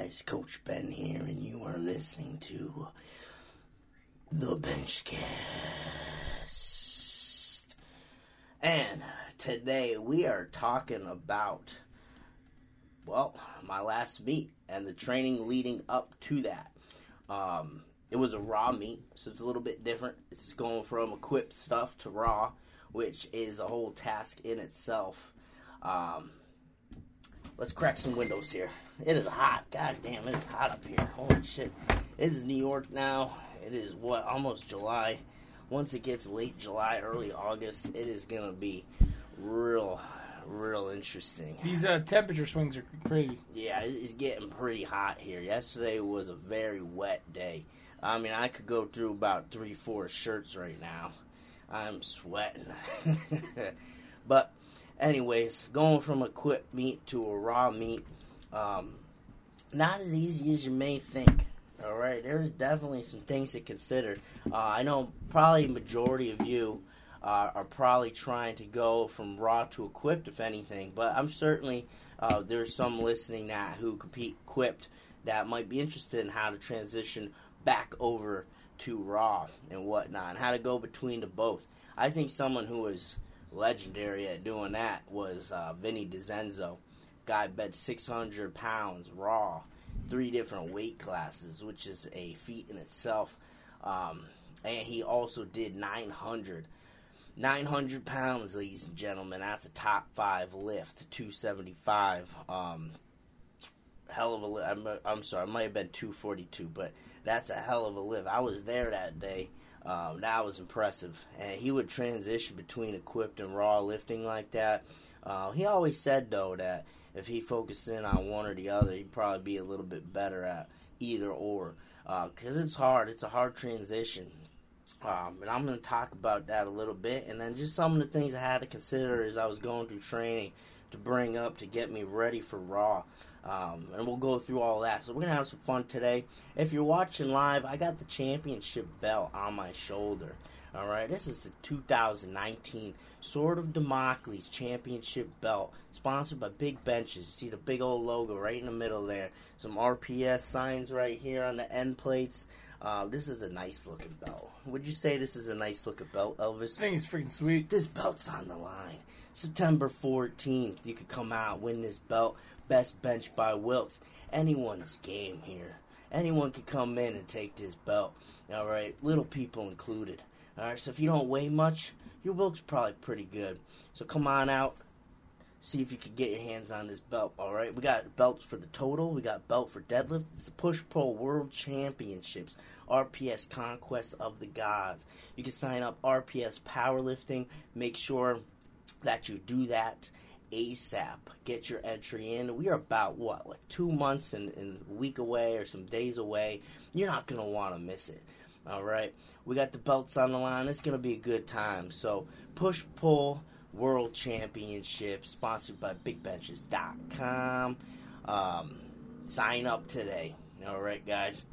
guys, Coach Ben here, and you are listening to the Benchcast. And today we are talking about, well, my last meet and the training leading up to that. Um, it was a raw meet, so it's a little bit different. It's going from equipped stuff to raw, which is a whole task in itself. Um, let's crack some windows here. It is hot. God damn, it is hot up here. Holy shit. It is New York now. It is what almost July. Once it gets late July, early August, it is gonna be real, real interesting. These uh, temperature swings are crazy. Yeah, it's getting pretty hot here. Yesterday was a very wet day. I mean, I could go through about three, four shirts right now. I'm sweating. but, anyways, going from a quick meet to a raw meet, um, not as easy as you may think. All right, there's definitely some things to consider. Uh, I know probably majority of you uh, are probably trying to go from raw to equipped, if anything. But I'm certainly uh, there's some listening that who compete equipped that might be interested in how to transition back over to raw and whatnot, and how to go between the both. I think someone who was legendary at doing that was uh, Vinny DiZenzo. Guy bet 600 pounds raw, three different weight classes, which is a feat in itself. Um, and he also did 900. 900 pounds, ladies and gentlemen. That's a top five lift. 275. Um, hell of a lift. I'm, I'm sorry, it might have been 242, but that's a hell of a lift. I was there that day. Um, that was impressive. And he would transition between equipped and raw lifting like that. Uh, he always said, though, that if he focused in on one or the other, he'd probably be a little bit better at either or. Because it's hard. It's a hard transition. Um, and I'm going to talk about that a little bit. And then just some of the things I had to consider as I was going through training to bring up to get me ready for Raw. Um, and we'll go through all that. So we're going to have some fun today. If you're watching live, I got the championship belt on my shoulder. All right, this is the 2019 Sword of Damocles Championship Belt, sponsored by Big Benches. See the big old logo right in the middle there. Some RPS signs right here on the end plates. Uh, this is a nice looking belt. Would you say this is a nice looking belt, Elvis? I think it's freaking sweet. This belt's on the line. September 14th, you could come out, win this belt. Best bench by Wilks. Anyone's game here. Anyone can come in and take this belt. All right, little people included. All right, so if you don't weigh much, your Wilks probably pretty good. So come on out, see if you can get your hands on this belt. All right, we got belts for the total. We got belt for deadlift. It's the Push Pull World Championships. RPS Conquest of the Gods. You can sign up RPS Powerlifting. Make sure that you do that ASAP. Get your entry in. We are about what, like two months and, and a week away or some days away. You're not gonna want to miss it. All right, we got the belts on the line. It's gonna be a good time. So push pull World Championship sponsored by BigBenches.com. Um, sign up today. All right, guys.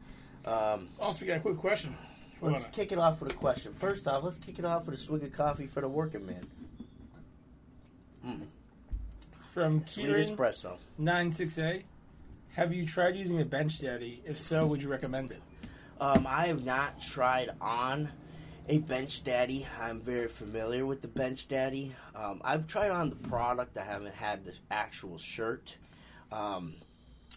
Um, Also, we got a quick question. Let's kick it off with a question. First off, let's kick it off with a swig of coffee for the working man. Mm, From Kieran espresso. 96A. Have you tried using a bench daddy? If so, would you recommend it? Um, I have not tried on a Bench Daddy. I'm very familiar with the Bench Daddy. Um, I've tried on the product. I haven't had the actual shirt. Um,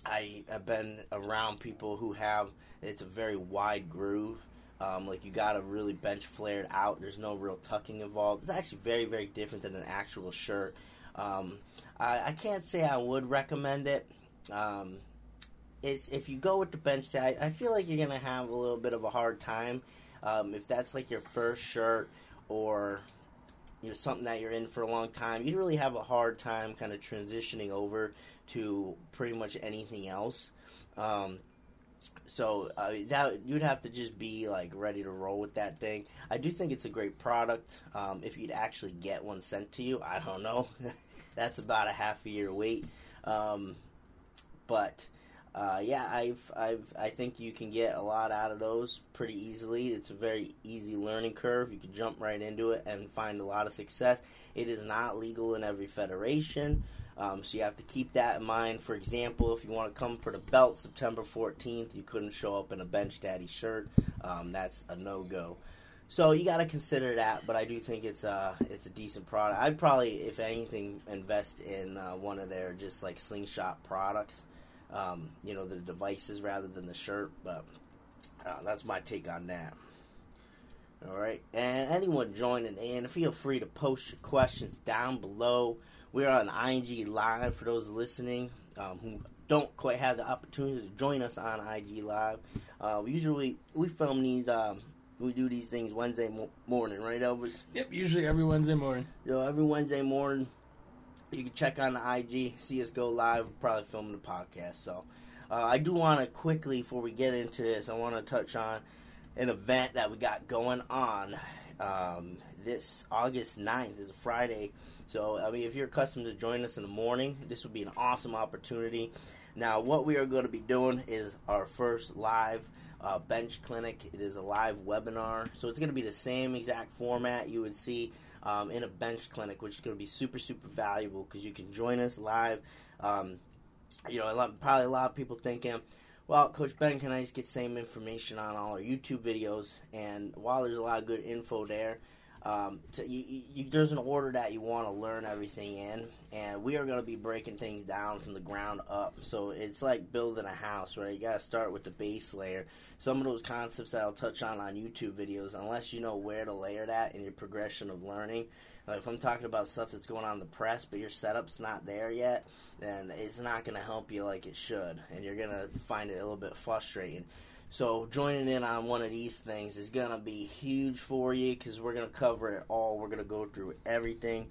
I have been around people who have. It's a very wide groove. Um, like you got to really bench flared out. There's no real tucking involved. It's actually very very different than an actual shirt. Um, I, I can't say I would recommend it. Um, is if you go with the Bench Daddy, I feel like you're gonna have a little bit of a hard time um, if that's like your first shirt or you know something that you're in for a long time. You'd really have a hard time kind of transitioning over to pretty much anything else. Um, so uh, that you'd have to just be like ready to roll with that thing. I do think it's a great product. Um, if you'd actually get one sent to you, I don't know. That's about a half a year wait. Um, but uh, yeah, I've, I've, I think you can get a lot out of those pretty easily. It's a very easy learning curve. You can jump right into it and find a lot of success. It is not legal in every federation. Um, so you have to keep that in mind. For example, if you want to come for the belt September 14th, you couldn't show up in a Bench Daddy shirt. Um, that's a no go. So you got to consider that, but I do think it's a it's a decent product. I'd probably, if anything, invest in uh, one of their just like slingshot products. Um, you know, the devices rather than the shirt. But uh, that's my take on that. All right, and anyone joining in, feel free to post your questions down below. We're on IG Live for those listening um, who don't quite have the opportunity to join us on IG Live. Uh, we usually we film these. Um, we do these things Wednesday mo- morning, right, Elvis? Yep, usually every Wednesday morning. So every Wednesday morning, you can check on the IG, see us go live. We're probably filming the podcast. So uh, I do want to quickly, before we get into this, I want to touch on an event that we got going on um, this August 9th. is a Friday. So, I mean, if you're accustomed to join us in the morning, this would be an awesome opportunity. Now, what we are going to be doing is our first live uh, bench clinic. It is a live webinar. So, it's going to be the same exact format you would see um, in a bench clinic, which is going to be super, super valuable because you can join us live. Um, you know, a lot, probably a lot of people thinking, well, Coach Ben, can I just get same information on all our YouTube videos? And while there's a lot of good info there, um, you, you, there's an order that you want to learn everything in, and we are going to be breaking things down from the ground up. So it's like building a house, right? You got to start with the base layer. Some of those concepts that I'll touch on on YouTube videos, unless you know where to layer that in your progression of learning, like if I'm talking about stuff that's going on in the press, but your setup's not there yet, then it's not going to help you like it should, and you're going to find it a little bit frustrating. So joining in on one of these things is to be huge for you because we're to cover it all. We're to go through everything.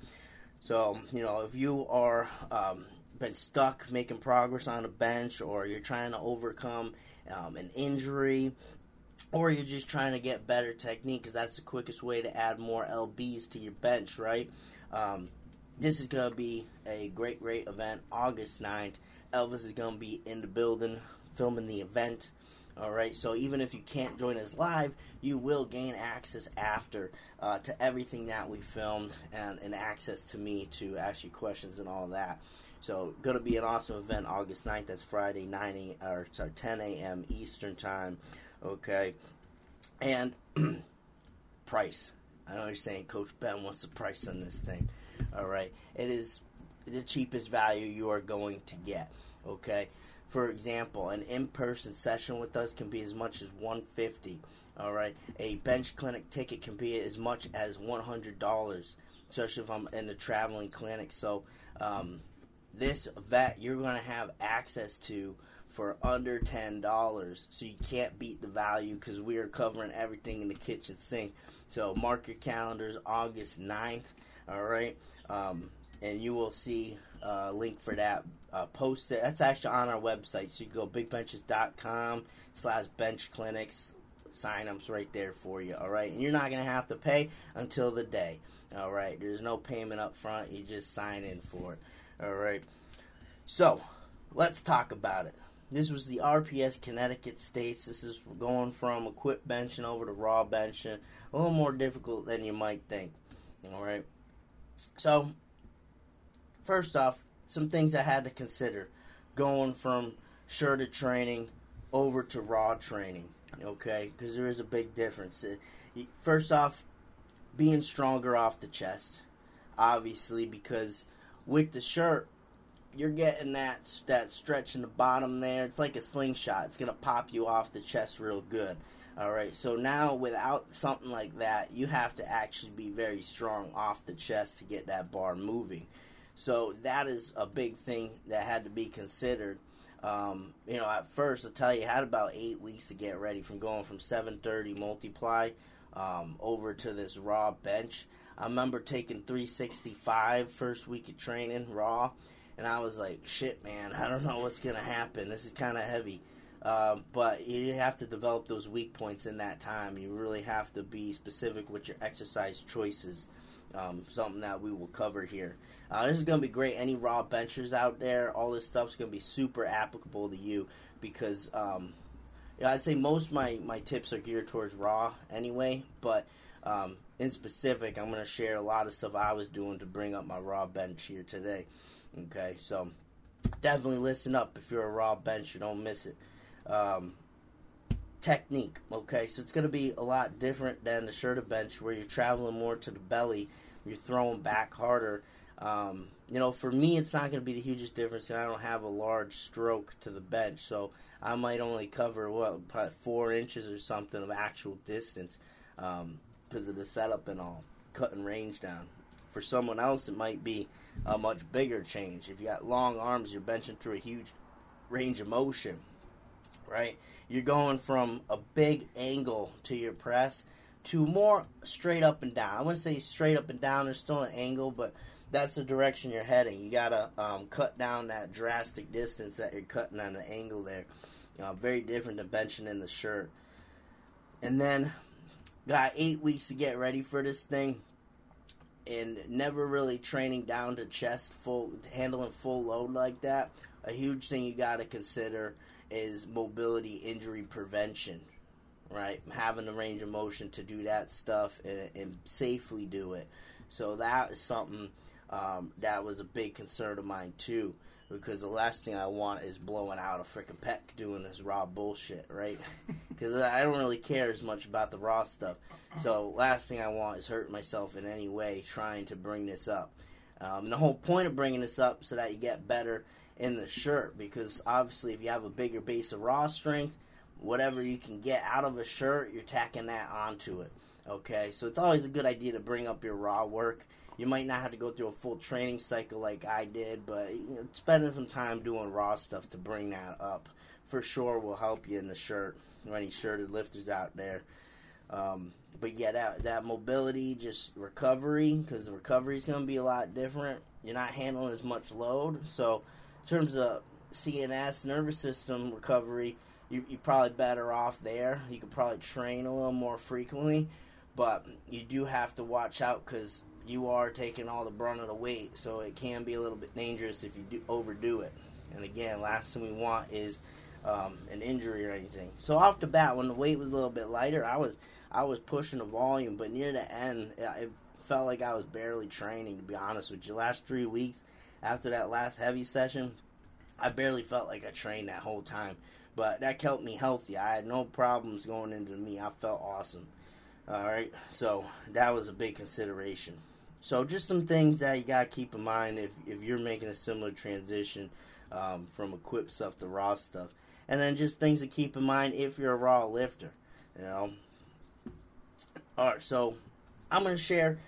So you know, if you are um, been stuck making progress on a bench, or you're trying to overcome um, an injury, or you're just trying to get better technique because that's the quickest way to add more lbs to your bench right um, this is to be a great great event august 9th elvis is to be in the building filming the event all right so even if you can't join us live you will gain access after uh, to everything that we filmed and, and access to me to ask you questions and all that so going to be an awesome event august 9th that's friday 9 a, or sorry 10 a.m eastern time Okay. And price. I know you're saying, Coach Ben, what's the price on this thing? All right. It is the cheapest value you are going to get. Okay. For example, an in-person session with us can be as much as 150. All right. A bench clinic ticket can be as much as $100, especially if I'm in the traveling clinic. So, um, this vet you're going to have access to for under ten dollars. So you can't beat the value because we are covering everything in the kitchen sink. So mark your calendars, August 9th, All right, um, and you will see a link for that uh, posted. That's actually on our website. So you go bigbenches.com slash bench clinics. Sign-ups right there for you. All right, and you're not gonna have to pay until the day. All right, there's no payment up front. You just sign in for it. All right. So let's talk about it. This was the RPS Connecticut States. This is going from equip benching over to raw benching. A little more difficult than you might think. All right. So, first off, some things I had to consider going from shirted training over to raw training. Okay, because there is a big difference. Uh, first off, being stronger off the chest, obviously, because with the shirt, you're getting that that stretch in the bottom there. It's like a slingshot. It's gonna pop you off the chest real good. All right. So now without something like that, you have to actually be very strong off the chest to get that bar moving. So that is a big thing that had to be considered. Um, you know, at first, I'll tell you, I had about eight weeks to get ready from going from 730 multiply um, over to this raw bench. I remember taking 365 first week of training raw and I was like, shit, man, I don't know what's gonna happen. This is kind of heavy. Um, but you have to develop those weak points in that time. You really have to be specific with your exercise choices. Um, something that we will cover here. Uh, this is going to be great. Any raw benchers out there, all this stuff is going to be super applicable to you because um, I'd say most of my, my tips are geared towards raw anyway, but um, in specific, I'm going to share a lot of stuff I was doing to bring up my raw bench here today. Okay, so definitely listen up if you're a raw bench. You don't miss it. Um, technique. Okay, so it's going to be a lot different than the shoulder bench where you're traveling more to the belly. You're throwing back harder. Um, you know, for me, it's not going to be the hugest difference, and I don't have a large stroke to the bench, so I might only cover what probably four inches or something of actual distance because um, of the setup and all, cutting range down. For someone else, it might be a much bigger change. If you got long arms, you're benching through a huge range of motion, right? You're going from a big angle to your press to more straight up and down. I wouldn't say straight up and down. There's still an angle, but that's the direction you're heading. You gotta um, cut down that drastic distance that you're cutting on the angle there. Uh, very different than benching in the shirt. And then got eight weeks to get ready for this thing, and never really training down to chest full, handling full load like that. A huge thing you got to consider is mobility injury prevention. Right, having the range of motion to do that stuff and, and safely do it. So that is something um, that was a big concern of mine too, because the last thing I want is blowing out a freaking pec doing this raw bullshit, right? Because I don't really care as much about the raw stuff. So last thing I want is hurting myself in any way trying to bring this up. Um, the whole point of bringing this up so that you get better in the shirt, because obviously if you have a bigger base of raw strength, whatever you can get out of a shirt, you're tacking that onto it. Okay, so it's always a good idea to bring up your raw work you might not have to go through a full training cycle like I did, but you know, spending some time doing raw stuff to bring that up for sure will help you in the shirt. Any shirted lifters out there. Um, but yeah, that that mobility, just recovery, because recovery is going to be a lot different. You're not handling as much load, so terms of CNS nervous system recovery, you, you're probably better off there. You could probably train a little more frequently, but you do have to watch out because you are taking all the brunt of the weight, so it can be a little bit dangerous if you do overdo it. And again, last thing we want is um, an injury or anything. So off the bat, when the weight was a little bit lighter, I was I was pushing the volume, but near the end, it felt like I was barely training. To be honest with you, last three weeks after that last heavy session, I barely felt like I trained that whole time. But that kept me healthy. I had no problems going into me. I felt awesome. All right, so that was a big consideration. So just some things that you gotta keep in mind if if you're making a similar transition um, from equipped stuff to raw stuff, and then just things to keep in mind if you're a raw lifter. You know. All right, so I'm gonna share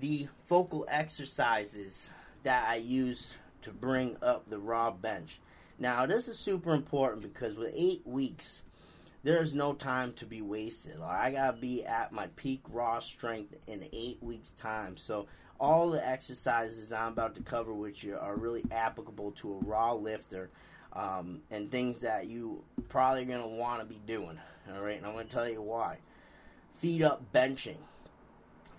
the focal exercises that I use to bring up the raw bench. Now, this is super important because with eight weeks, there's no time to be wasted. I gotta be at my peak raw strength in eight weeks' time. So all the exercises I'm about to cover with you are really applicable to a raw lifter. Um, and things that you probably gonna want to be doing. All right, and I'm gonna tell you why. Feet up benching.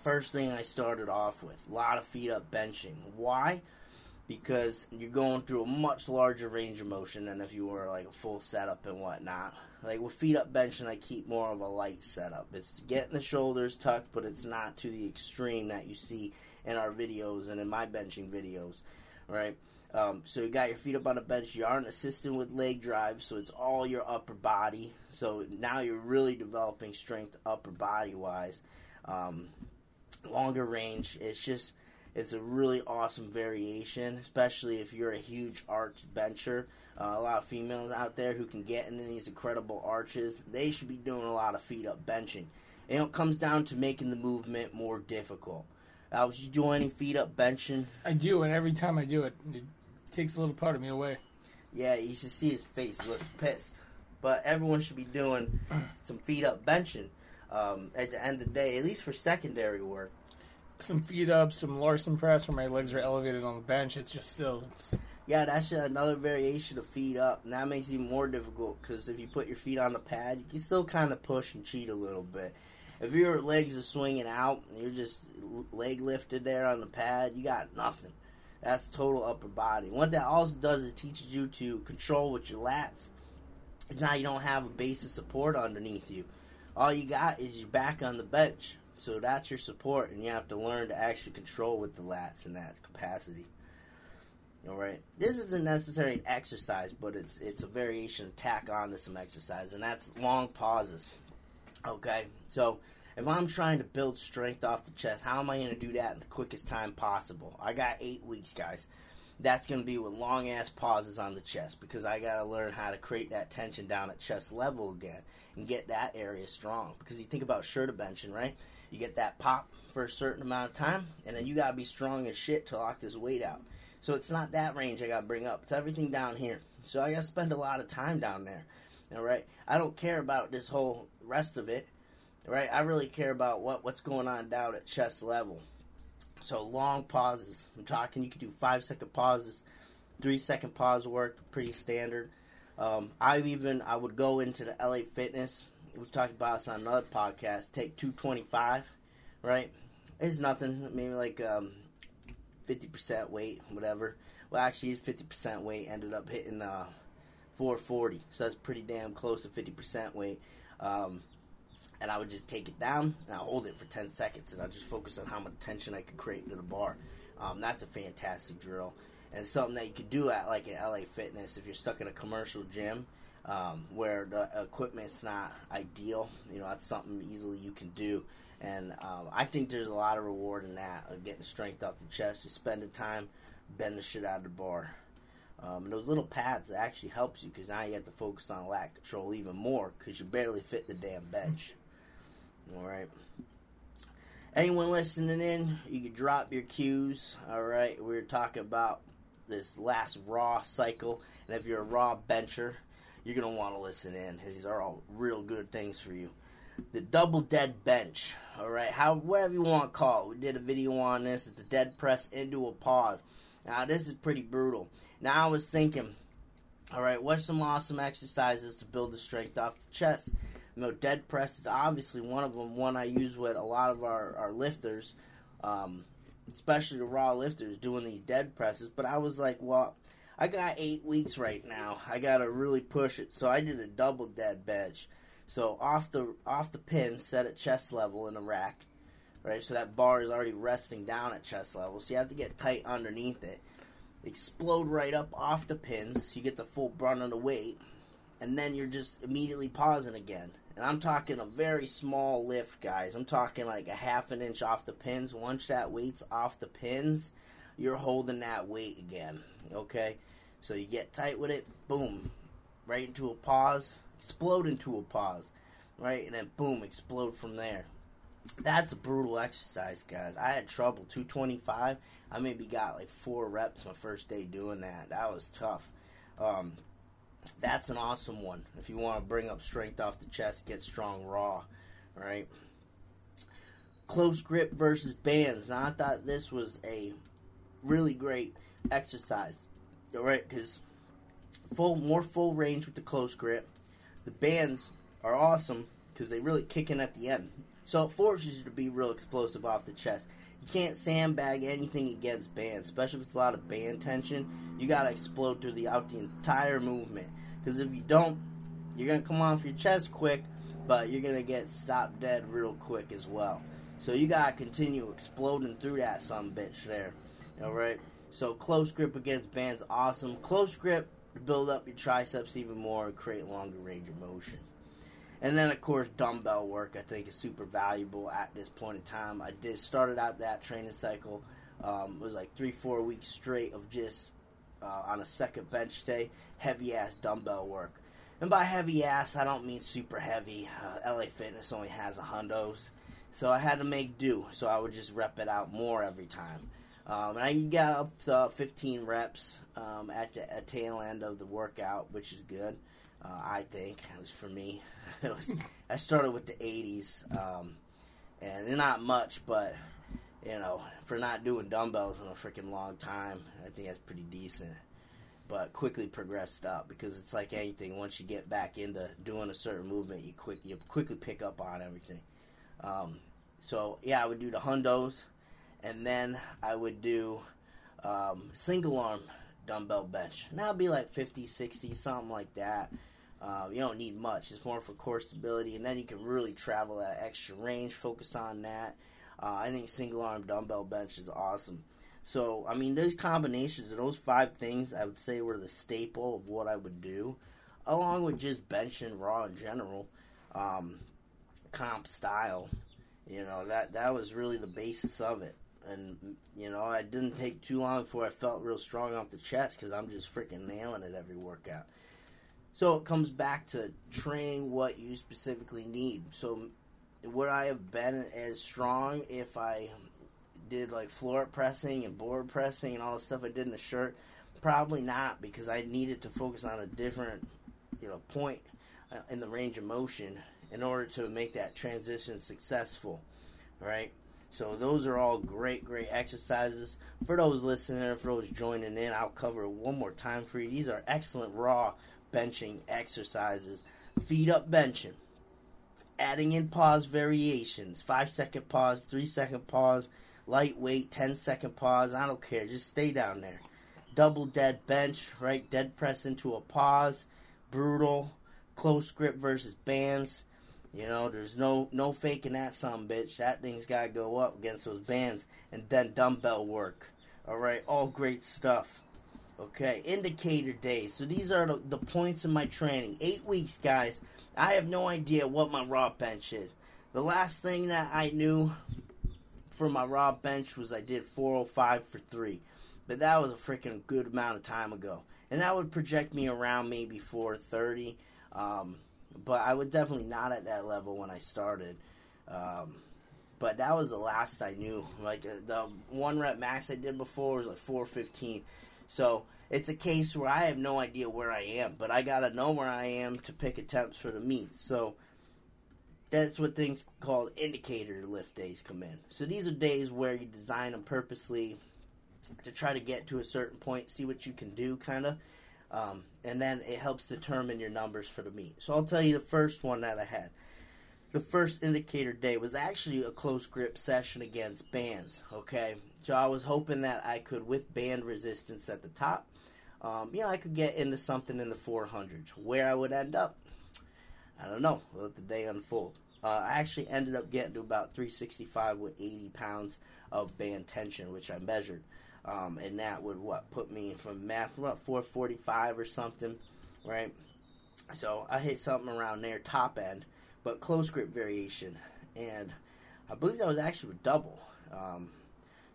First thing I started off with, a lot of feet up benching. Why? Because you're going through a much larger range of motion than if you were like a full setup and whatnot. Like with feet up benching, I keep more of a light setup. It's getting the shoulders tucked, but it's not to the extreme that you see in our videos and in my benching videos, right? Um, so you got your feet up on the bench. You aren't assisting with leg drive, so it's all your upper body. So now you're really developing strength upper body wise. Um, longer range. It's just it's a really awesome variation, especially if you're a huge arch bencher. Uh, a lot of females out there who can get into these incredible arches. They should be doing a lot of feet up benching. And it comes down to making the movement more difficult. Uh, would you do any feet up benching? I do, and every time I do it, it takes a little part of me away. Yeah, you should see his face. He looks pissed. But everyone should be doing some feet up benching um, at the end of the day, at least for secondary work. Some feet up, some Larson press where my legs are elevated on the bench. It's just still, it's Yeah, that's another variation of feet up, and that makes it even more difficult because if you put your feet on the pad, you can still kind of push and cheat a little bit. If your legs are swinging out and you're just leg lifted there on the pad, you got nothing. That's total upper body. What that also does is teaches you to control with your lats. Now you don't have a base of support underneath you. All you got is your back on the bench. So that's your support, and you have to learn to actually control with the lats in that capacity. All right. This isn't necessarily an exercise, but it's it's a variation tack on to some exercise, and that's long pauses. Okay. So if I'm trying to build strength off the chest, how am I going to do that in the quickest time possible? I got eight weeks, guys. That's going to be with long ass pauses on the chest because I got to learn how to create that tension down at chest level again and get that area strong. Because you think about shoulder benching, right? You get that pop for a certain amount of time, and then you got to be strong as shit to lock this weight out. So it's not that range I got to bring up. It's everything down here. So I got to spend a lot of time down there. All right. I don't care about this whole rest of it. Right, I really care about what what's going on down at chest level. So long pauses. I'm talking. You can do five second pauses, three second pause work. Pretty standard. Um, I even I would go into the LA Fitness. We talked about this on another podcast. Take 225, right? It's nothing. Maybe like um, 50% weight, whatever. Well, actually, his 50% weight ended up hitting uh, 440, so that's pretty damn close to 50% weight. Um, and I would just take it down and I hold it for 10 seconds, and I just focus on how much tension I could create into the bar. Um, that's a fantastic drill, and something that you could do at like an LA Fitness if you're stuck in a commercial gym. Um, where the equipment's not ideal, you know, that's something easily you can do. And um, I think there's a lot of reward in that, of getting strength off the chest. You spend the time, bend the shit out of the bar. Um, and those little pads actually helps you because now you have to focus on lat control even more because you barely fit the damn bench. All right. Anyone listening in, you can drop your cues. All right. We are talking about this last raw cycle, and if you're a raw bencher, you're gonna want to listen in. These are all real good things for you the double dead bench. All right, how whatever you want to call it. We did a video on this. It's the dead press into a pause. Now this is pretty brutal. Now I was thinking, all right, what's some awesome exercises to build the strength off the chest? You know, dead press is obviously one of them. One I use with a lot of our our lifters, um, especially the raw lifters doing these dead presses. But I was like, well. I got eight weeks right now. I gotta really push it. So I did a double dead bench. So off the off the pin, set at chest level in a rack, right? So that bar is already resting down at chest level. So you have to get tight underneath it. Explode right up off the pins. You get the full brunt of the weight, and then you're just immediately pausing again. And I'm talking a very small lift, guys. I'm talking like a half an inch off the pins. Once that weight's off the pins, you're holding that weight again. Okay? So you get tight with it, boom, right into a pause explode into a pause, right? And then boom, explode from there. That's a brutal exercise, guys. I had trouble. 225. I maybe got like four reps my first day doing that. That was tough. Um, that's an awesome one. If you want to bring up strength off the chest, get strong raw, right? Close grip versus bands. Now, I thought this was a really great exercise, right? Because full, more full range with the close grip the bands are awesome because they really kick in at the end. So it forces you to be real explosive off the chest. You can't sandbag anything against bands, especially it's a lot of band tension. You gotta explode through the out the entire movement. Because if you don't, you're gonna come off your chest quick, but you're gonna get stopped dead real quick as well. So you gotta continue exploding through that some bitch there. Alright? So close grip against bands awesome. Close grip to build up your triceps even more and create longer range of motion. And then, of course, dumbbell work I think is super valuable at this point in time. I did started out that training cycle. Um, it was like three, four weeks straight of just uh, on a second bench day, heavy ass dumbbell work. And by heavy ass, I don't mean super heavy. Uh, LA Fitness only has a hundos, so I had to make do. So I would just rep it out more every time. Um, and I got up to 15 reps um, at the at tail end of the workout, which is good. Uh, I think it was for me. it was. I started with the 80s, um, and not much, but you know, for not doing dumbbells in a freaking long time, I think that's pretty decent. But quickly progressed up because it's like anything. Once you get back into doing a certain movement, you quick you quickly pick up on everything. Um, so yeah, I would do the hundos and then I would do um, single arm dumbbell bench. And that'll be like 50, 60, something like that. Uh, you don't need much. It's more for core stability, and then you can really travel that extra range. Focus on that. Uh, I think single arm dumbbell bench is awesome. So, I mean, those combinations of those five things, I would say, were the staple of what I would do, along with just bench and raw in general, um, comp style. You know, that that was really the basis of it. And you know, I didn't take too long before I felt real strong off the chest because I'm just freaking nailing it every workout. So it comes back to training what you specifically need. So would I have been as strong if I did like floor pressing and board pressing and all the stuff I did in the shirt? Probably not because I needed to focus on a different, you know, point uh, in the range of motion in order to make that transition successful, right? So those are all great, great exercises. For those listening, for those joining in, I'll cover one more time for you. These are excellent raw benching exercises. Feet up benching. Adding in pause variations. Five second pause, three second pause, lightweight, ten second pause. I don't care. Just stay down there. Double dead bench, right? Dead press into a pause. Brutal. Close grip versus bands. You know, there's no no faking that some bitch. That thing's gotta go up against those bands and then dumbbell work. Alright, all great stuff. Okay, indicator days. So these are the, the points in my training. Eight weeks, guys. I have no idea what my raw bench is. The last thing that I knew for my raw bench was I did 405 for three. But that was a freaking good amount of time ago. And that would project me around maybe 430. Um, but I was definitely not at that level when I started. Um, but that was the last I knew. Like uh, the one rep max I did before was like 415. So it's a case where I have no idea where I am, but I gotta know where I am to pick attempts for the meet. So that's what things called indicator lift days come in. So these are days where you design them purposely to try to get to a certain point, see what you can do, kind of. Um, and then it helps determine your numbers for the meet. So I'll tell you the first one that I had. The first indicator day was actually a close grip session against bands. Okay, so I was hoping that I could, with band resistance at the top, um, you know, I could get into something in the 400s. Where I would end up, I don't know. We'll let the day unfold. Uh, I actually ended up getting to about 365 with 80 pounds of band tension, which I measured. Um, and that would what put me from math about 445 or something, right? So I hit something around there, top end, but close grip variation, and I believe that was actually a double. Um,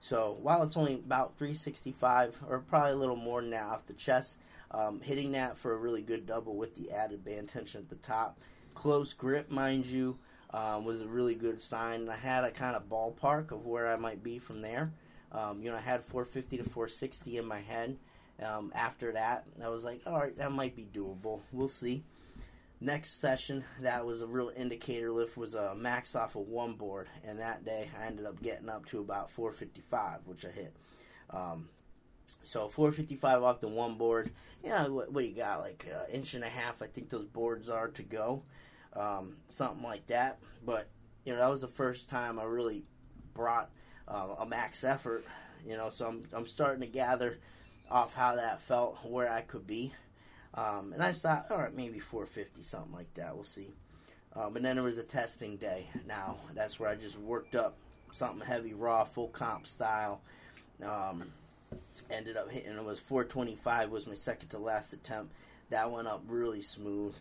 so while it's only about 365 or probably a little more than that off the chest, um, hitting that for a really good double with the added band tension at the top, close grip, mind you, um, was a really good sign. And I had a kind of ballpark of where I might be from there. Um, you know, I had 450 to 460 in my head. Um, after that, I was like, all right, that might be doable. We'll see. Next session, that was a real indicator lift, was a max off of one board, and that day I ended up getting up to about 455, which I hit. Um, so 455 off the one board. Yeah, what, what you got, like an inch and a half, I think those boards are to go, um, something like that. But you know, that was the first time I really brought uh, a max effort. You know, so I'm I'm starting to gather off how that felt, where I could be, um, and I thought, all right, maybe 450, something like that. We'll see. Um, and then there was a testing day. Now that's where I just worked up something heavy, raw, full comp style. Um, ended up hitting it was 425 was my second to last attempt. That went up really smooth.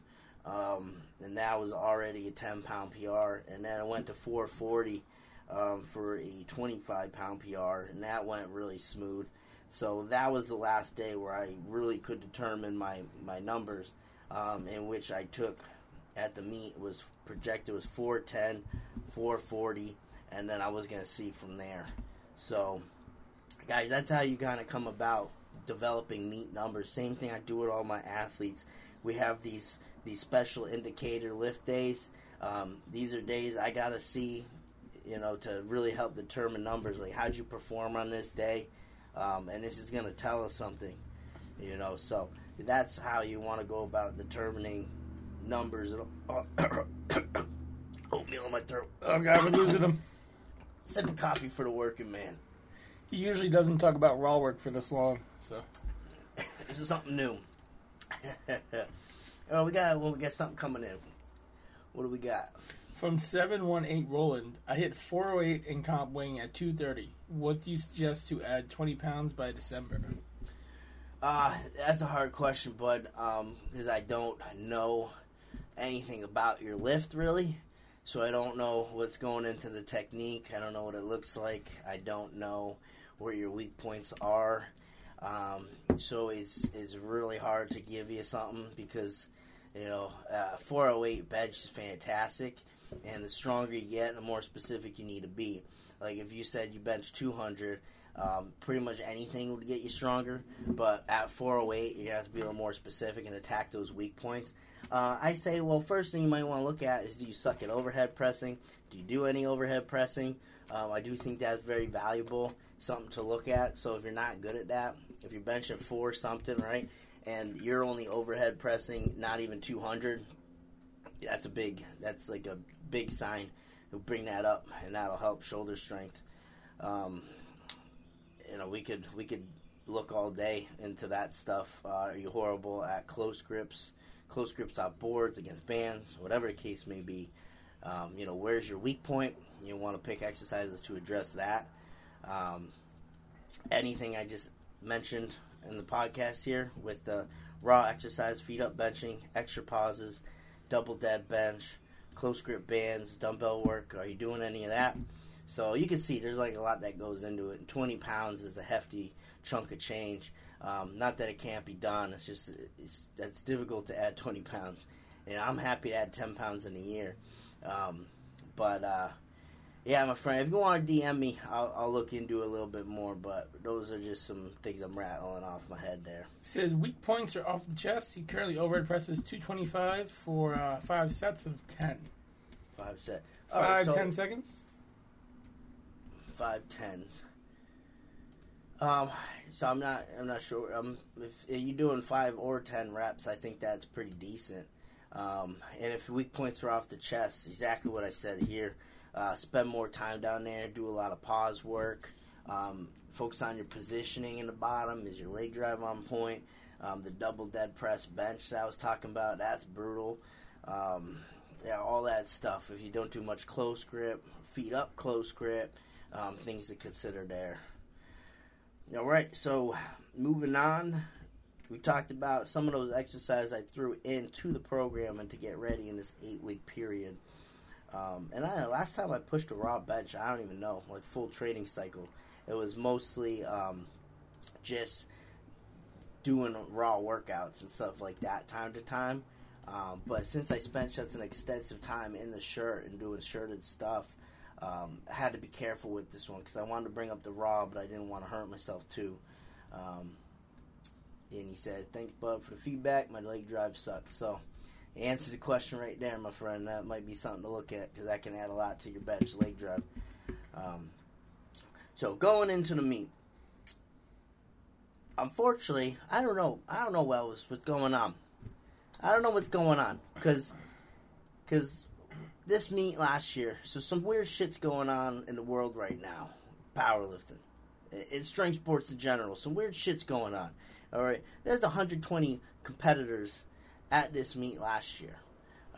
Um, and that was already a 10 pound PR. And then I went to 440 um, for a 25 pound PR, and that went really smooth. So that was the last day where I really could determine my my numbers, um, in which I took at the meet was projected was 410, 440, and then I was gonna see from there. So, guys, that's how you kind of come about developing meet numbers. Same thing I do with all my athletes. We have these these special indicator lift days. Um, these are days I gotta see you know, to really help determine numbers. Like, how'd you perform on this day? Um, and this is going to tell us something, you know. So that's how you want to go about determining numbers. Oatmeal in my throat. Oh God, we're losing him. Sip of coffee for the working man. He usually doesn't talk about raw work for this long, so. this is something new. oh, we got well, we got something coming in. What do we got? From 718 Roland, I hit 408 in comp weighing at 230. What do you suggest to add 20 pounds by December? Uh, that's a hard question, bud, because I don't know anything about your lift really. So I don't know what's going into the technique. I don't know what it looks like. I don't know where your weak points are. Um, so it's it's really hard to give you something because you know uh, 408 bench is fantastic, and the stronger you get, the more specific you need to be. Like if you said you bench 200, um, pretty much anything would get you stronger. But at 408, you have to be a little more specific and attack those weak points. Uh, I say, well, first thing you might want to look at is do you suck at overhead pressing? Do you do any overhead pressing? Um, I do think that's very valuable, something to look at. So if you're not good at that, if you're benching four something, right, and you're only overhead pressing not even 200, that's a big, that's like a big sign. You'll bring that up, and that'll help shoulder strength. Um, you know, we could we could look all day into that stuff. Uh, are you horrible at close grips? Close grips on boards against bands, whatever the case may be. Um, you know, where's your weak point? You want to pick exercises to address that. Um, anything I just mentioned in the podcast here with the raw exercise, feet up benching, extra pauses, double dead bench, close grip bands, dumbbell work. Are you doing any of that? So you can see there's like a lot that goes into it. And 20 pounds is a hefty chunk of change. Um, not that it can't be done. It's just it's that's difficult to add 20 pounds. And I'm happy to add 10 pounds in a year. Um, but uh, yeah, my friend, if you want to DM me, I'll, I'll look into it a little bit more. But those are just some things I'm rattling off my head there. says weak points are off the chest. He currently overhead presses 225 for uh, five sets of 10. Five set. Five, All right, so- 10 seconds? five tens. Um, so I'm not I'm not sure. Um, if you're doing five or ten reps, I think that's pretty decent. Um, and if weak points are off the chest, exactly what I said here. Uh, spend more time down there. Do a lot of pause work. Um, focus on your positioning in the bottom. Is your leg drive on point? Um, the double dead press bench that I was talking about, that's brutal. Um, yeah, all that stuff. If you don't do much close grip, feet up close grip, um, things to consider there. All right, so moving on, we talked about some of those exercises I threw into the program and to get ready in this eight week period. Um, and I, last time I pushed a raw bench, I don't even know, like full training cycle. It was mostly um, just doing raw workouts and stuff like that, time to time. Um, but since I spent such an extensive time in the shirt and doing shirted stuff, um, I had to be careful with this one because I wanted to bring up the raw, but I didn't want to hurt myself too. Um, and he said, "Thanks, Bub, for the feedback. My leg drive sucks." So, answer the question right there, my friend. That might be something to look at because that can add a lot to your bench leg drive. Um, so, going into the meet, unfortunately, I don't know. I don't know what was what's going on. I don't know what's going on because because this meet last year. So some weird shit's going on in the world right now. Powerlifting, in strength sports in general. Some weird shit's going on. All right, there's 120 competitors at this meet last year.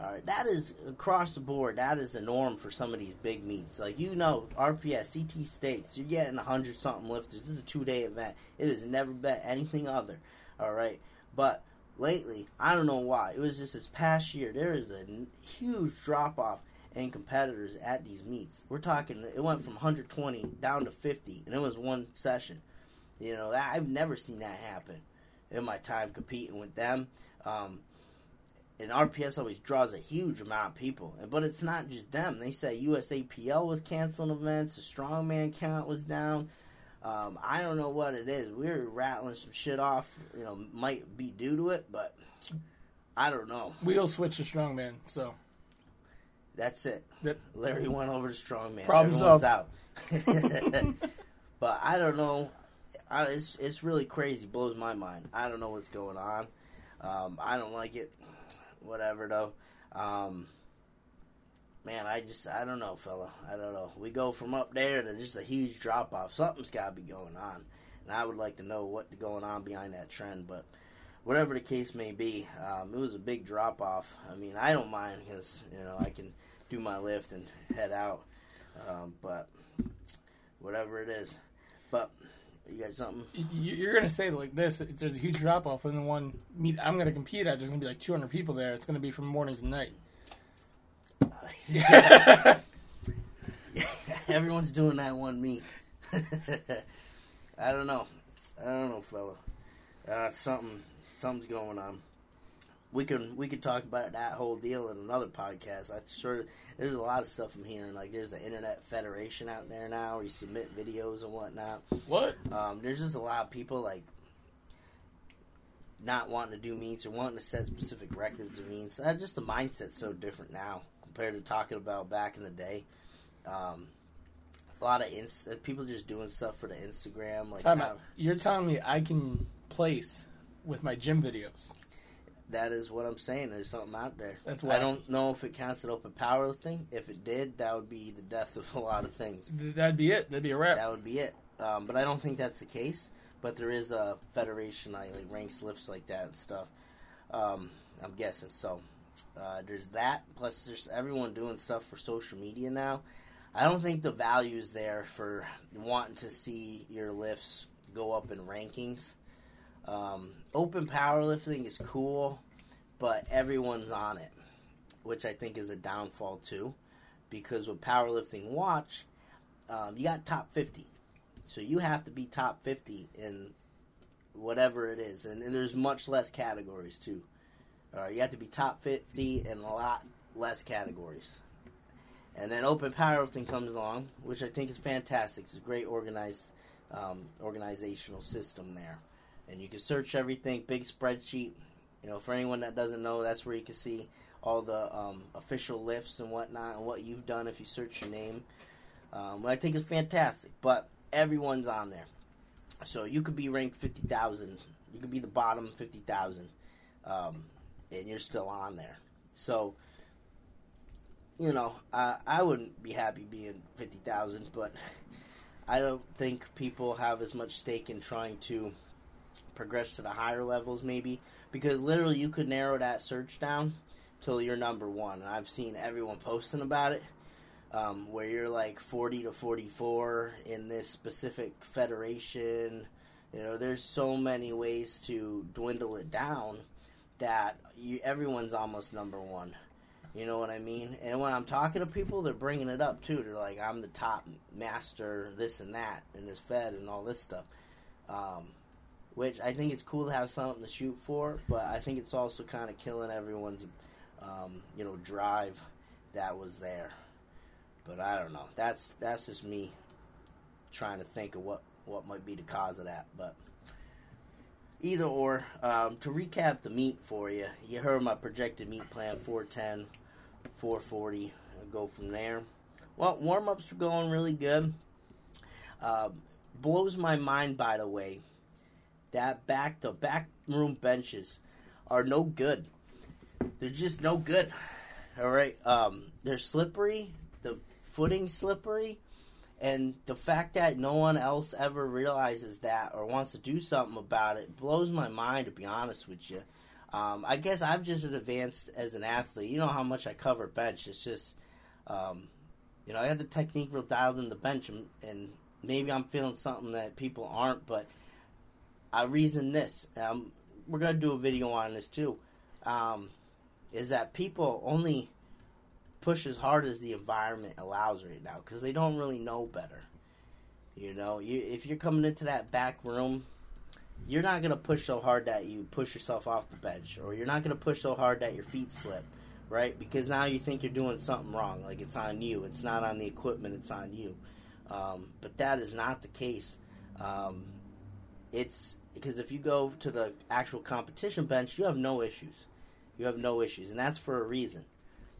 All right, that is across the board. That is the norm for some of these big meets. Like you know, RPS, CT States, you're getting 100 something lifters. This is a two day event. It has never been anything other. All right, but lately, I don't know why. It was just this past year. There is a huge drop off in competitors at these meets. We're talking. It went from 120 down to 50, and it was one session. You know, I've never seen that happen in my time competing with them. Um, and RPS always draws a huge amount of people, but it's not just them. They say USAPL was canceling events, the strongman count was down. Um, I don't know what it is. We are rattling some shit off. You know, might be due to it, but I don't know. Wheel switch to strongman, so. That's it. That, Larry went over to strongman. Problem Everyone's out. but I don't know. I, it's it's really crazy. Blows my mind. I don't know what's going on. Um, I don't like it. Whatever though. Um, man, I just I don't know, fella. I don't know. We go from up there to just a huge drop off. Something's got to be going on, and I would like to know what's going on behind that trend. But whatever the case may be, um, it was a big drop off. I mean, I don't mind because you know I can do my lift and head out. Um, but whatever it is, but you got something? You- You're gonna say like this. There's a huge drop off in the one meet I'm gonna compete at. There's gonna be like 200 people there. It's gonna be from morning to night. Yeah. Everyone's doing that one meet. I don't know. I don't know, fella. Uh, something, something's going on. We can we could talk about that whole deal in another podcast. I'm sure there's a lot of stuff I'm hearing. Like there's the Internet Federation out there now, where you submit videos and whatnot. What? Um, there's just a lot of people like not wanting to do meets or wanting to set specific records of meets. Uh, just the mindset's so different now compared to talking about back in the day. Um, a lot of inst- uh, people just doing stuff for the Instagram. Like Time now- out. You're telling me I can place with my gym videos? That is what I'm saying. There's something out there. That's why I don't know if it counts as open powerlifting. If it did, that would be the death of a lot of things. That'd be it. That'd be a wrap. That would be it. Um, but I don't think that's the case. But there is a federation like, like ranks lifts like that and stuff. Um, I'm guessing so. Uh, there's that. Plus, there's everyone doing stuff for social media now. I don't think the value is there for wanting to see your lifts go up in rankings. Um, open powerlifting is cool, but everyone's on it, which I think is a downfall too. Because with powerlifting watch, um, you got top 50. So you have to be top 50 in whatever it is. And, and there's much less categories, too. Uh, you have to be top 50 in a lot less categories. And then open powerlifting comes along, which I think is fantastic. It's a great organized um, organizational system there. And you can search everything, big spreadsheet. You know, for anyone that doesn't know, that's where you can see all the um, official lifts and whatnot and what you've done if you search your name um, what I think is fantastic. But everyone's on there, so you could be ranked fifty thousand. You could be the bottom fifty thousand, um, and you're still on there. So, you know, I I wouldn't be happy being fifty thousand, but I don't think people have as much stake in trying to progress to the higher levels, maybe because literally you could narrow that search down till you're number one. And I've seen everyone posting about it um, where you're like 40 to 44 in this specific federation. You know, there's so many ways to dwindle it down that you, everyone's almost number one. You know what I mean? And when I'm talking to people, they're bringing it up too. They're like, I'm the top master, this and that, in this Fed and all this stuff. Um, which I think it's cool to have something to shoot for, but I think it's also kind of killing everyone's, um, you know, drive that was there. But I don't know. That's that's just me trying to think of what what might be the cause of that. But either or, um, to recap the meet for you, you heard my projected meet plan: 410, 440. I'll go from there. Well, warm ups are going really good. Uh, blows my mind, by the way, that back the back room benches are no good. They're just no good. All right, um, they're slippery. The footing slippery, and the fact that no one else ever realizes that or wants to do something about it blows my mind. To be honest with you, um, I guess I've just advanced as an athlete. You know how much I cover bench. It's just, um, you know, I had the technique real dialed in the bench, and, and maybe I'm feeling something that people aren't. But I reason this. Um, we're gonna do a video on this too. Um, is that people only push as hard as the environment allows right now because they don't really know better. You know, you, if you're coming into that back room, you're not gonna push so hard that you push yourself off the bench, or you're not gonna push so hard that your feet slip, right? Because now you think you're doing something wrong, like it's on you. It's not on the equipment; it's on you. Um, but that is not the case. Um, it's because if you go to the actual competition bench, you have no issues. You have no issues, and that's for a reason.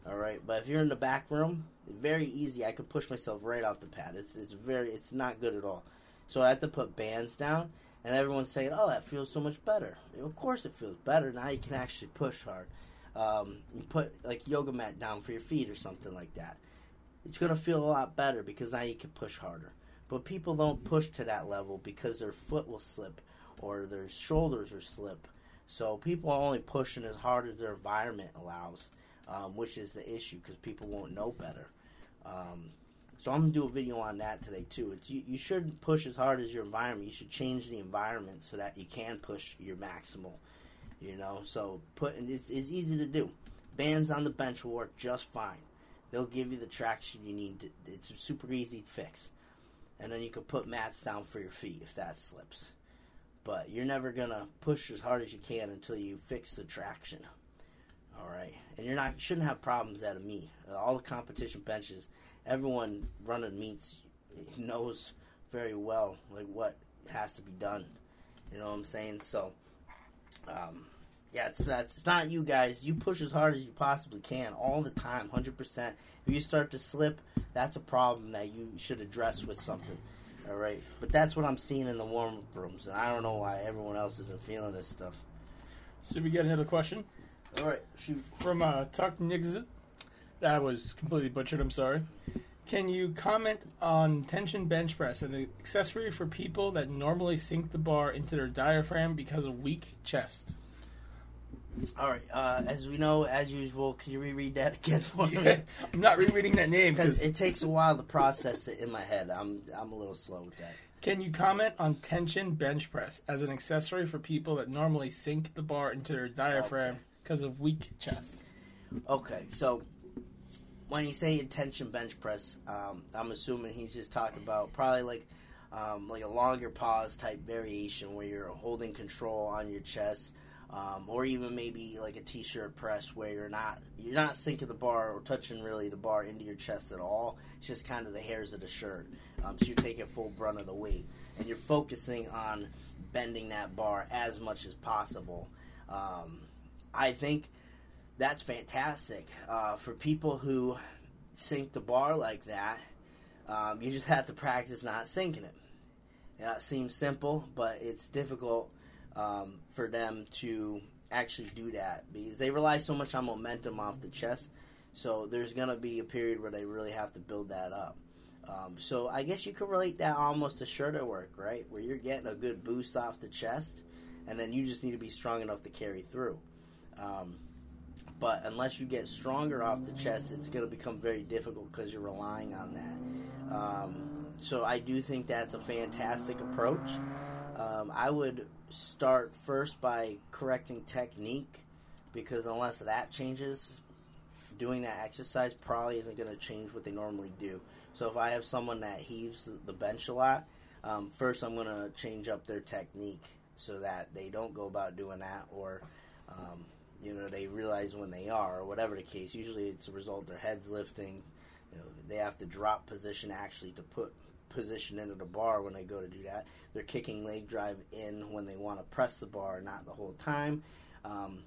All right, but if you're in the back room, very easy. I could push myself right off the pad. It's it's very it's not good at all. So I have to put bands down, and everyone's saying, "Oh, that feels so much better." Of course, it feels better. Now you can actually push hard. Um, you put like yoga mat down for your feet or something like that. It's gonna feel a lot better because now you can push harder. But people don't push to that level because their foot will slip or their shoulders will slip. So people are only pushing as hard as their environment allows. um, which is the issue because people won't know better. Um, so I'm gonna do a video on that today too. It's you, you shouldn't push as hard as your environment. You should change the environment so that you can push your maximal. You know, so putting it's, it's easy to do. Bands on the bench will work just fine. They'll give you the traction you need. To, it's super easy to fix, and then you can put mats down for your feet if that slips. But you're never gonna push as hard as you can until you fix the traction. All right, and you're not shouldn't have problems at a meet. All the competition benches everyone running meets knows very well like what has to be done. You know what I'm saying? So, um, yeah, it's not, it's not you guys. You push as hard as you possibly can all the time, hundred percent. If you start to slip, that's a problem that you should address with something. All right, but that's what I'm seeing in the warm up rooms, and I don't know why everyone else isn't feeling this stuff. So we get another question. All right, shoot. From uh, Tuck Nixit. That was completely butchered. I'm sorry. Can you comment on tension bench press, an accessory for people that normally sink the bar into their diaphragm because of weak chest? All right. Uh, as we know, as usual, can you reread that again for Yeah, me? I'm not rereading that name Because because. it takes a while to process it in my head. I'm I'm a little slow with that. Can you comment on tension bench press as an accessory for people that normally sink the bar into their diaphragm Okay. because of weak chest? Okay, so when you say intention bench press, um, I'm assuming he's just talking about probably like um, like a longer pause type variation where you're holding control on your chest, um, or even maybe like a t-shirt press where you're not you're not sinking the bar or touching really the bar into your chest at all. It's just kind of the hairs of the shirt, um, so you're taking full brunt of the weight, and you're focusing on bending that bar as much as possible. Um, I think that's fantastic uh, for people who sink the bar like that. Um, you just have to practice not sinking it. It seems simple, but it's difficult um, for them to actually do that because they rely so much on momentum off the chest. So there's going to be a period where they really have to build that up. Um, so I guess you could relate that almost to shoulder work, right? Where you're getting a good boost off the chest, and then you just need to be strong enough to carry through. Um, but unless you get stronger off the chest, it's going to become very difficult because you're relying on that. Um, so I do think that's a fantastic approach. Um, I would start first by correcting technique because unless that changes, doing that exercise probably isn't going to change what they normally do. So if I have someone that heaves the- bench a lot, um, first I'm going to change up their technique so that they don't go about doing that or um, you know they realize when they are or whatever the case. Usually it's a result their heads lifting. You know they have to drop position actually to put position into the bar when they go to do that. They're kicking leg drive in when they want to press the bar, not the whole time. Um,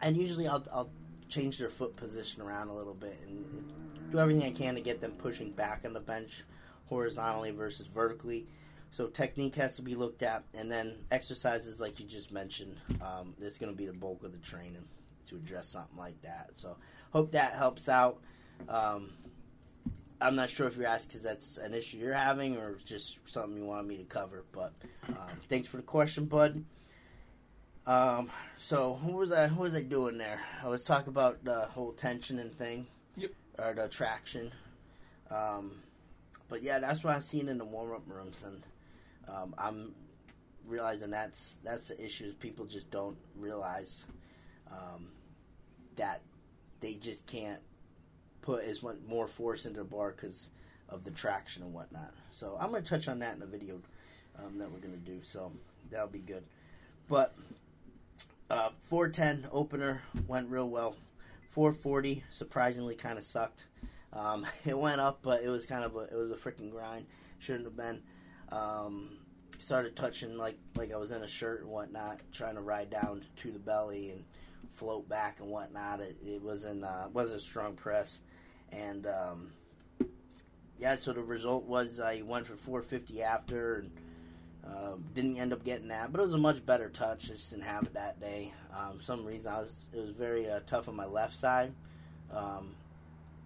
and usually I'll, I'll change their foot position around a little bit and do everything I can to get them pushing back on the bench horizontally versus vertically. So technique has to be looked at, and then exercises like you just mentioned. Um, that's going to be the bulk of the training to address something like that. So hope that helps out. Um, I'm not sure if you're asked because that's an issue you're having or just something you wanted me to cover. But um, thanks for the question, bud. Um, so what was I? Who was I doing there? I was talking about the whole tension and thing, Yep. or the traction. Um, but yeah, that's what I've seen in the warm up rooms, and um, I'm realizing that's that's the issue. People just don't realize um, that they just can't put as much more force into the bar because of the traction and whatnot. So I'm going to touch on that in the video um, that we're going to do. So that'll be good. But uh, 410 opener went real well. 440 surprisingly kind of sucked. Um, it went up, but it was kind of a it was a freaking grind. Shouldn't have been. Um, started touching like like I was in a shirt and whatnot, trying to ride down to the belly and float back and whatnot. It, it wasn't uh, wasn't a strong press, and um, yeah. So the result was I went for 450 after and um, didn't end up getting that, but it was a much better touch. I just didn't have it that day. Um, some reason I was it was very uh, tough on my left side. Um,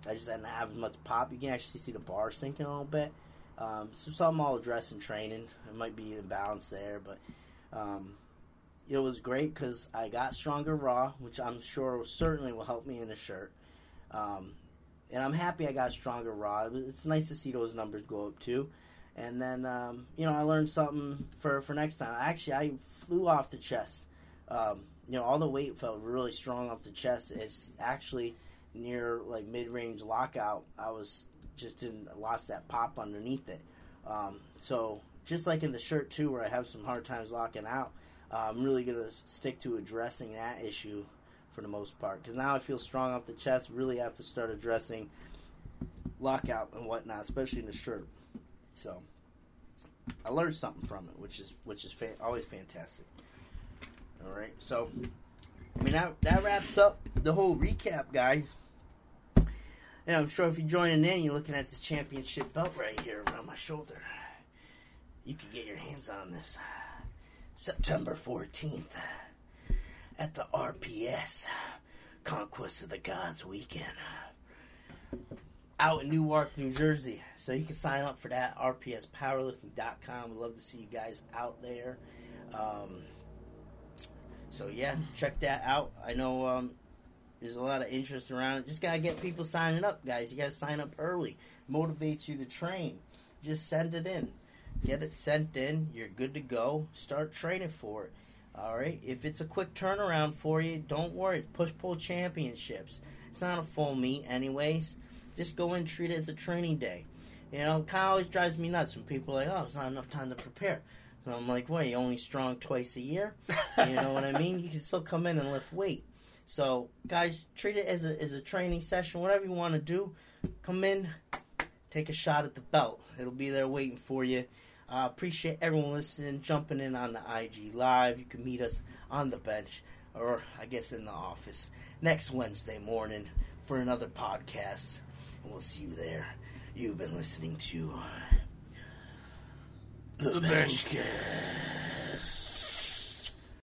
I just didn't have as much pop. You can actually see the bar sinking a little bit. Um, so something I'll address in training. It might be imbalance there, but um, it was great because I got stronger raw, which I'm sure certainly will help me in the shirt. Um, and I'm happy I got stronger raw. It's nice to see those numbers go up too. And then um, you know I learned something for for next time. Actually, I flew off the chest. Um, you know all the weight felt really strong off the chest. It's actually near like mid range lockout. I was just didn't lost that pop underneath it. Um, so just like in the shirt too, where I have some hard times locking out, uh, I'm really gonna stick to addressing that issue for the most part because now I feel strong off the chest. Really have to start addressing lockout and whatnot, especially in the shirt. So I learned something from it, which is which is fa- always fantastic. All right, so I mean that that wraps up the whole recap, guys. And I'm sure if you're joining in, you're looking at this championship belt right here around my shoulder. You can get your hands on this September 14th at the RPS Conquest of the Gods weekend out in Newark, New Jersey. So you can sign up for that rpspowerlifting.com. We'd love to see you guys out there. Um, so yeah, check that out. I know um, there's a lot of interest around it. Just gotta get people signing up, guys. You gotta sign up early. Motivates you to train. Just send it in. Get it sent in. You're good to go. Start training for it. All right. If it's a quick turnaround for you, don't worry. Push pull championships. It's not a full meet, anyways. Just go and treat it as a training day. You know, kind of always drives me nuts when people are like, "Oh, it's not enough time to prepare." So I'm like, "What? You only strong twice a year?" You know what I mean? You can still come in and lift weight. So, guys, treat it as a as a training session. Whatever you want to do, come in, take a shot at the belt. It'll be there waiting for you. Uh, appreciate everyone listening, jumping in on the IG live. You can meet us on the bench, or I guess in the office next Wednesday morning for another podcast, and we'll see you there. You've been listening to The Bench Cast.